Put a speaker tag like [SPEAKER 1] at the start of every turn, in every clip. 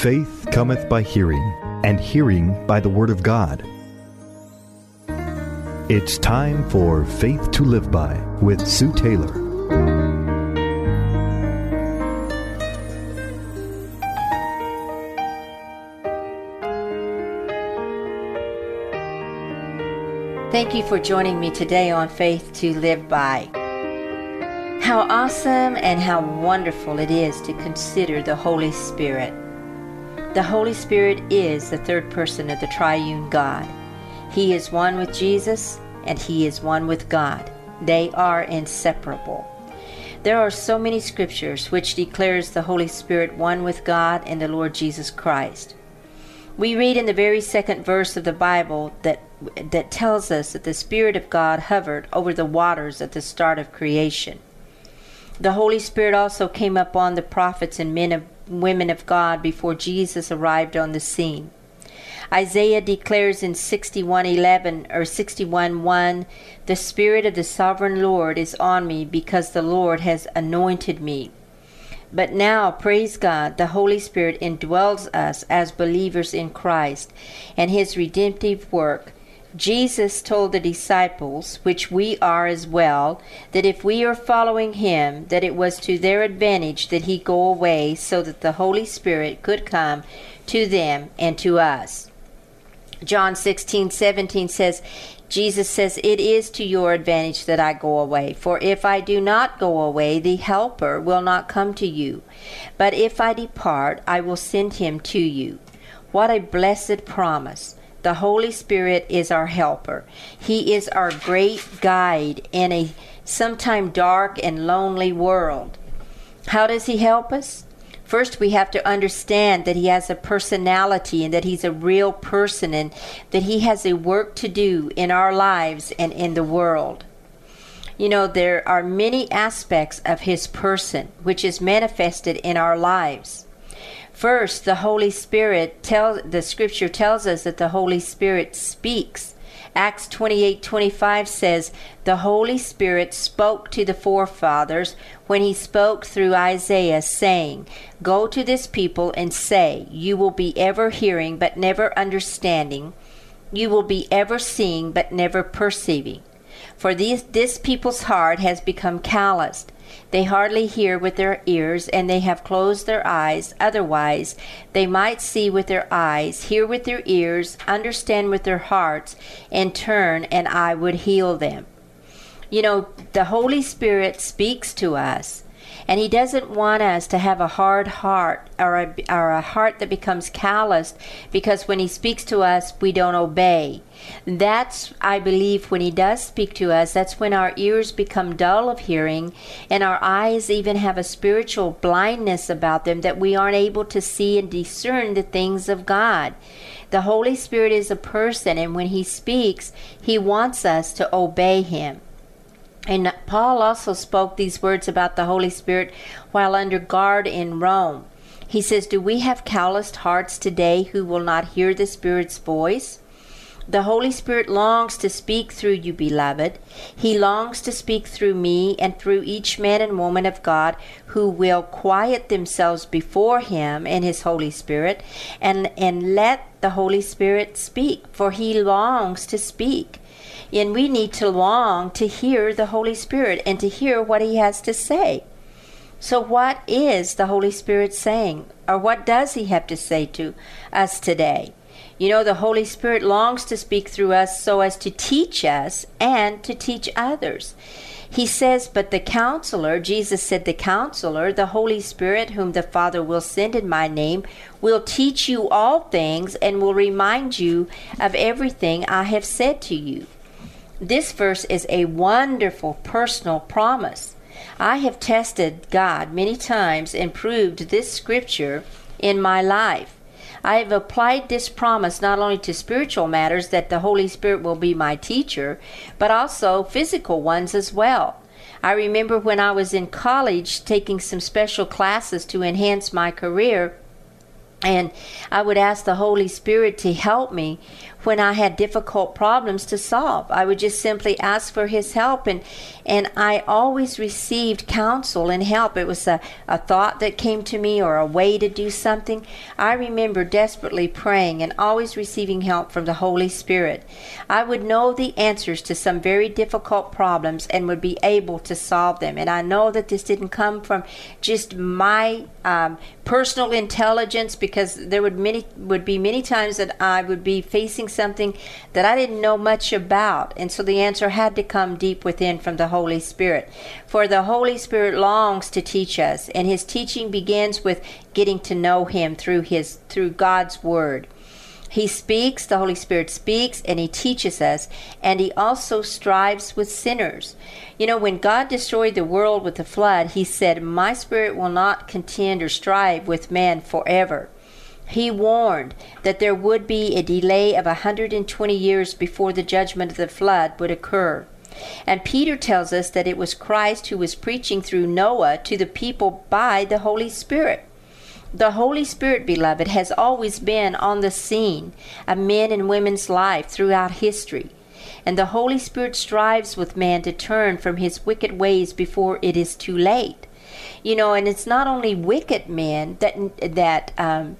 [SPEAKER 1] Faith cometh by hearing, and hearing by the Word of God. It's time for Faith to Live By with Sue Taylor.
[SPEAKER 2] Thank you for joining me today on Faith to Live By. How awesome and how wonderful it is to consider the Holy Spirit. The Holy Spirit is the third person of the triune God. He is one with Jesus and he is one with God. They are inseparable. There are so many scriptures which declares the Holy Spirit one with God and the Lord Jesus Christ. We read in the very second verse of the Bible that that tells us that the Spirit of God hovered over the waters at the start of creation. The Holy Spirit also came upon the prophets and men of women of God before Jesus arrived on the scene. Isaiah declares in 61:11 or 61:1, "The Spirit of the sovereign Lord is on me because the Lord has anointed me." But now, praise God, the Holy Spirit indwells us as believers in Christ and his redemptive work Jesus told the disciples, which we are as well, that if we are following him, that it was to their advantage that he go away so that the Holy Spirit could come to them and to us. John 16:17 says, Jesus says, It is to your advantage that I go away. For if I do not go away, the Helper will not come to you. But if I depart, I will send him to you. What a blessed promise! The Holy Spirit is our helper. He is our great guide in a sometime dark and lonely world. How does He help us? First, we have to understand that He has a personality and that He's a real person and that He has a work to do in our lives and in the world. You know, there are many aspects of His person which is manifested in our lives. First, the Holy Spirit tells the scripture tells us that the Holy Spirit speaks. Acts 28:25 says, "The Holy Spirit spoke to the forefathers when he spoke through Isaiah saying, Go to this people and say, you will be ever hearing but never understanding, you will be ever seeing but never perceiving. For this, this people's heart has become calloused." They hardly hear with their ears, and they have closed their eyes. Otherwise, they might see with their eyes, hear with their ears, understand with their hearts, and turn, and I would heal them. You know, the Holy Spirit speaks to us and He doesn't want us to have a hard heart or a, or a heart that becomes calloused because when He speaks to us, we don't obey. That's, I believe, when He does speak to us, that's when our ears become dull of hearing and our eyes even have a spiritual blindness about them that we aren't able to see and discern the things of God. The Holy Spirit is a person, and when He speaks, He wants us to obey Him. And Paul also spoke these words about the Holy Spirit while under guard in Rome. He says, Do we have calloused hearts today who will not hear the Spirit's voice? The Holy Spirit longs to speak through you, beloved. He longs to speak through me and through each man and woman of God who will quiet themselves before Him and His Holy Spirit and, and let the Holy Spirit speak, for He longs to speak. And we need to long to hear the Holy Spirit and to hear what He has to say. So, what is the Holy Spirit saying? Or what does He have to say to us today? You know, the Holy Spirit longs to speak through us so as to teach us and to teach others. He says, But the counselor, Jesus said, the counselor, the Holy Spirit, whom the Father will send in my name, will teach you all things and will remind you of everything I have said to you. This verse is a wonderful personal promise. I have tested God many times and proved this scripture in my life. I have applied this promise not only to spiritual matters that the Holy Spirit will be my teacher, but also physical ones as well. I remember when I was in college taking some special classes to enhance my career, and I would ask the Holy Spirit to help me when I had difficult problems to solve. I would just simply ask for his help and and I always received counsel and help. It was a, a thought that came to me or a way to do something. I remember desperately praying and always receiving help from the Holy Spirit. I would know the answers to some very difficult problems and would be able to solve them. And I know that this didn't come from just my um, personal intelligence because there would many would be many times that I would be facing something that I didn't know much about, and so the answer had to come deep within from the Holy Spirit. For the Holy Spirit longs to teach us, and His teaching begins with getting to know Him through His through God's Word. He speaks, the Holy Spirit speaks, and He teaches us, and He also strives with sinners. You know, when God destroyed the world with the flood, He said, My Spirit will not contend or strive with man forever. He warned that there would be a delay of 120 years before the judgment of the flood would occur. And Peter tells us that it was Christ who was preaching through Noah to the people by the Holy Spirit. The Holy Spirit, beloved, has always been on the scene of men and women's life throughout history. And the Holy Spirit strives with man to turn from his wicked ways before it is too late. You know, and it's not only wicked men that that um,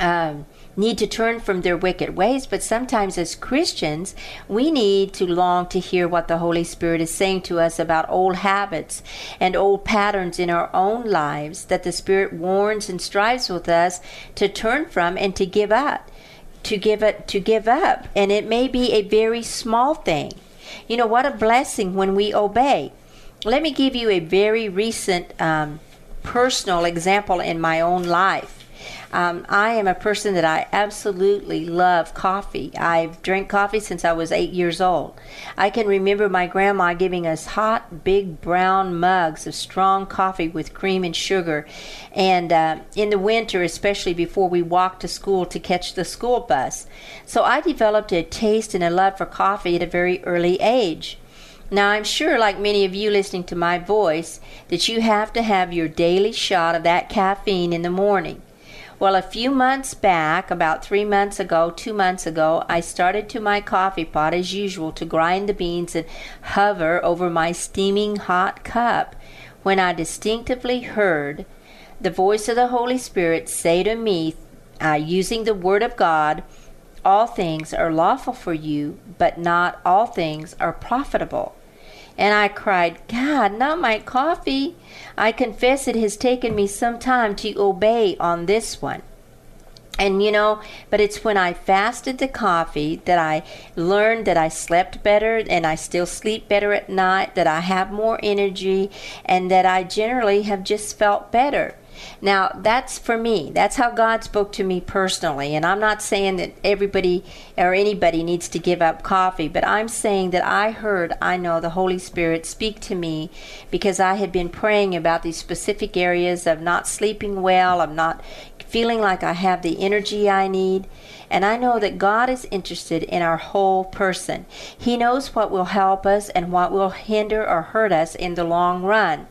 [SPEAKER 2] um, need to turn from their wicked ways, but sometimes as Christians, we need to long to hear what the Holy Spirit is saying to us about old habits and old patterns in our own lives that the Spirit warns and strives with us to turn from and to give up. To give it to give up. And it may be a very small thing. You know, what a blessing when we obey. Let me give you a very recent um, personal example in my own life. Um, I am a person that I absolutely love coffee. I've drank coffee since I was eight years old. I can remember my grandma giving us hot, big brown mugs of strong coffee with cream and sugar. And uh, in the winter, especially before we walked to school to catch the school bus. So I developed a taste and a love for coffee at a very early age. Now, I'm sure, like many of you listening to my voice, that you have to have your daily shot of that caffeine in the morning. Well, a few months back, about three months ago, two months ago, I started to my coffee pot as usual to grind the beans and hover over my steaming hot cup when I distinctively heard the voice of the Holy Spirit say to me, uh, using the Word of God, All things are lawful for you, but not all things are profitable. And I cried, God, not my coffee. I confess it has taken me some time to obey on this one. And you know, but it's when I fasted the coffee that I learned that I slept better and I still sleep better at night, that I have more energy, and that I generally have just felt better. Now, that's for me. That's how God spoke to me personally. And I'm not saying that everybody or anybody needs to give up coffee, but I'm saying that I heard, I know the Holy Spirit speak to me because I had been praying about these specific areas of not sleeping well, of not feeling like I have the energy I need. And I know that God is interested in our whole person. He knows what will help us and what will hinder or hurt us in the long run.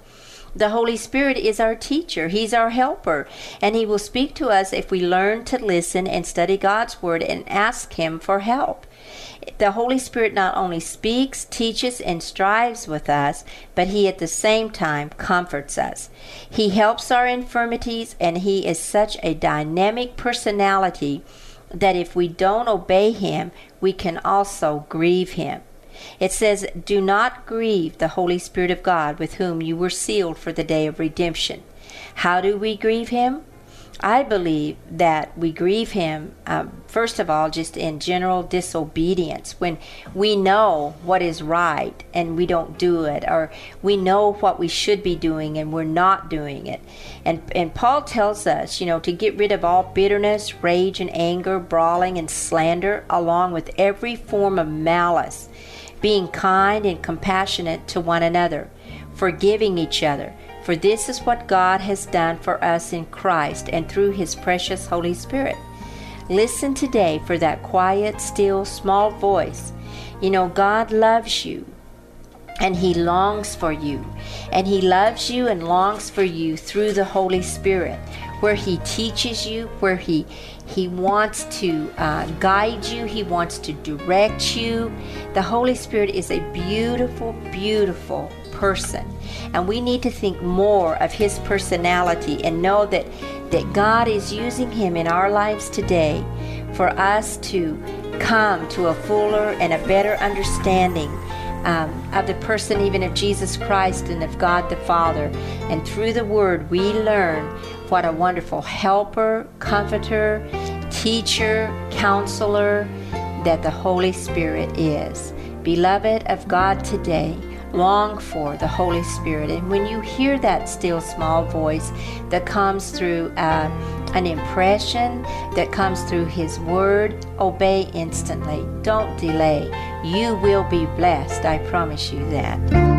[SPEAKER 2] The Holy Spirit is our teacher, He's our helper, and He will speak to us if we learn to listen and study God's Word and ask Him for help. The Holy Spirit not only speaks, teaches, and strives with us, but He at the same time comforts us. He helps our infirmities, and He is such a dynamic personality that if we don't obey Him, we can also grieve Him. It says, Do not grieve the Holy Spirit of God with whom you were sealed for the day of redemption. How do we grieve Him? I believe that we grieve Him, um, first of all, just in general disobedience. When we know what is right and we don't do it, or we know what we should be doing and we're not doing it. And, and Paul tells us, you know, to get rid of all bitterness, rage, and anger, brawling, and slander, along with every form of malice being kind and compassionate to one another, forgiving each other. For this is what God has done for us in Christ and through His precious Holy Spirit. Listen today for that quiet, still, small voice. You know, God loves you and He longs for you. And He loves you and longs for you through the Holy Spirit. where He teaches you, where He He wants to uh, guide you, He wants to direct you. The Holy Spirit is a beautiful, beautiful person, and we need to think more of His personality and know that that God is using Him in our lives today for us to come to a fuller and a better understanding um, of the person even of Jesus Christ and of God the Father. And through the Word, we learn what a wonderful helper, comforter, teacher, counselor that the Holy Spirit is. Beloved of God today, long for the Holy Spirit. And when you hear that still small voice that comes through uh, an impression, that comes through His Word, obey instantly. Don't delay. You will be blessed. I promise you that.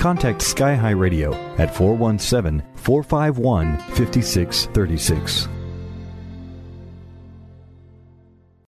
[SPEAKER 1] contact Sky High Radio at 417 451 5636.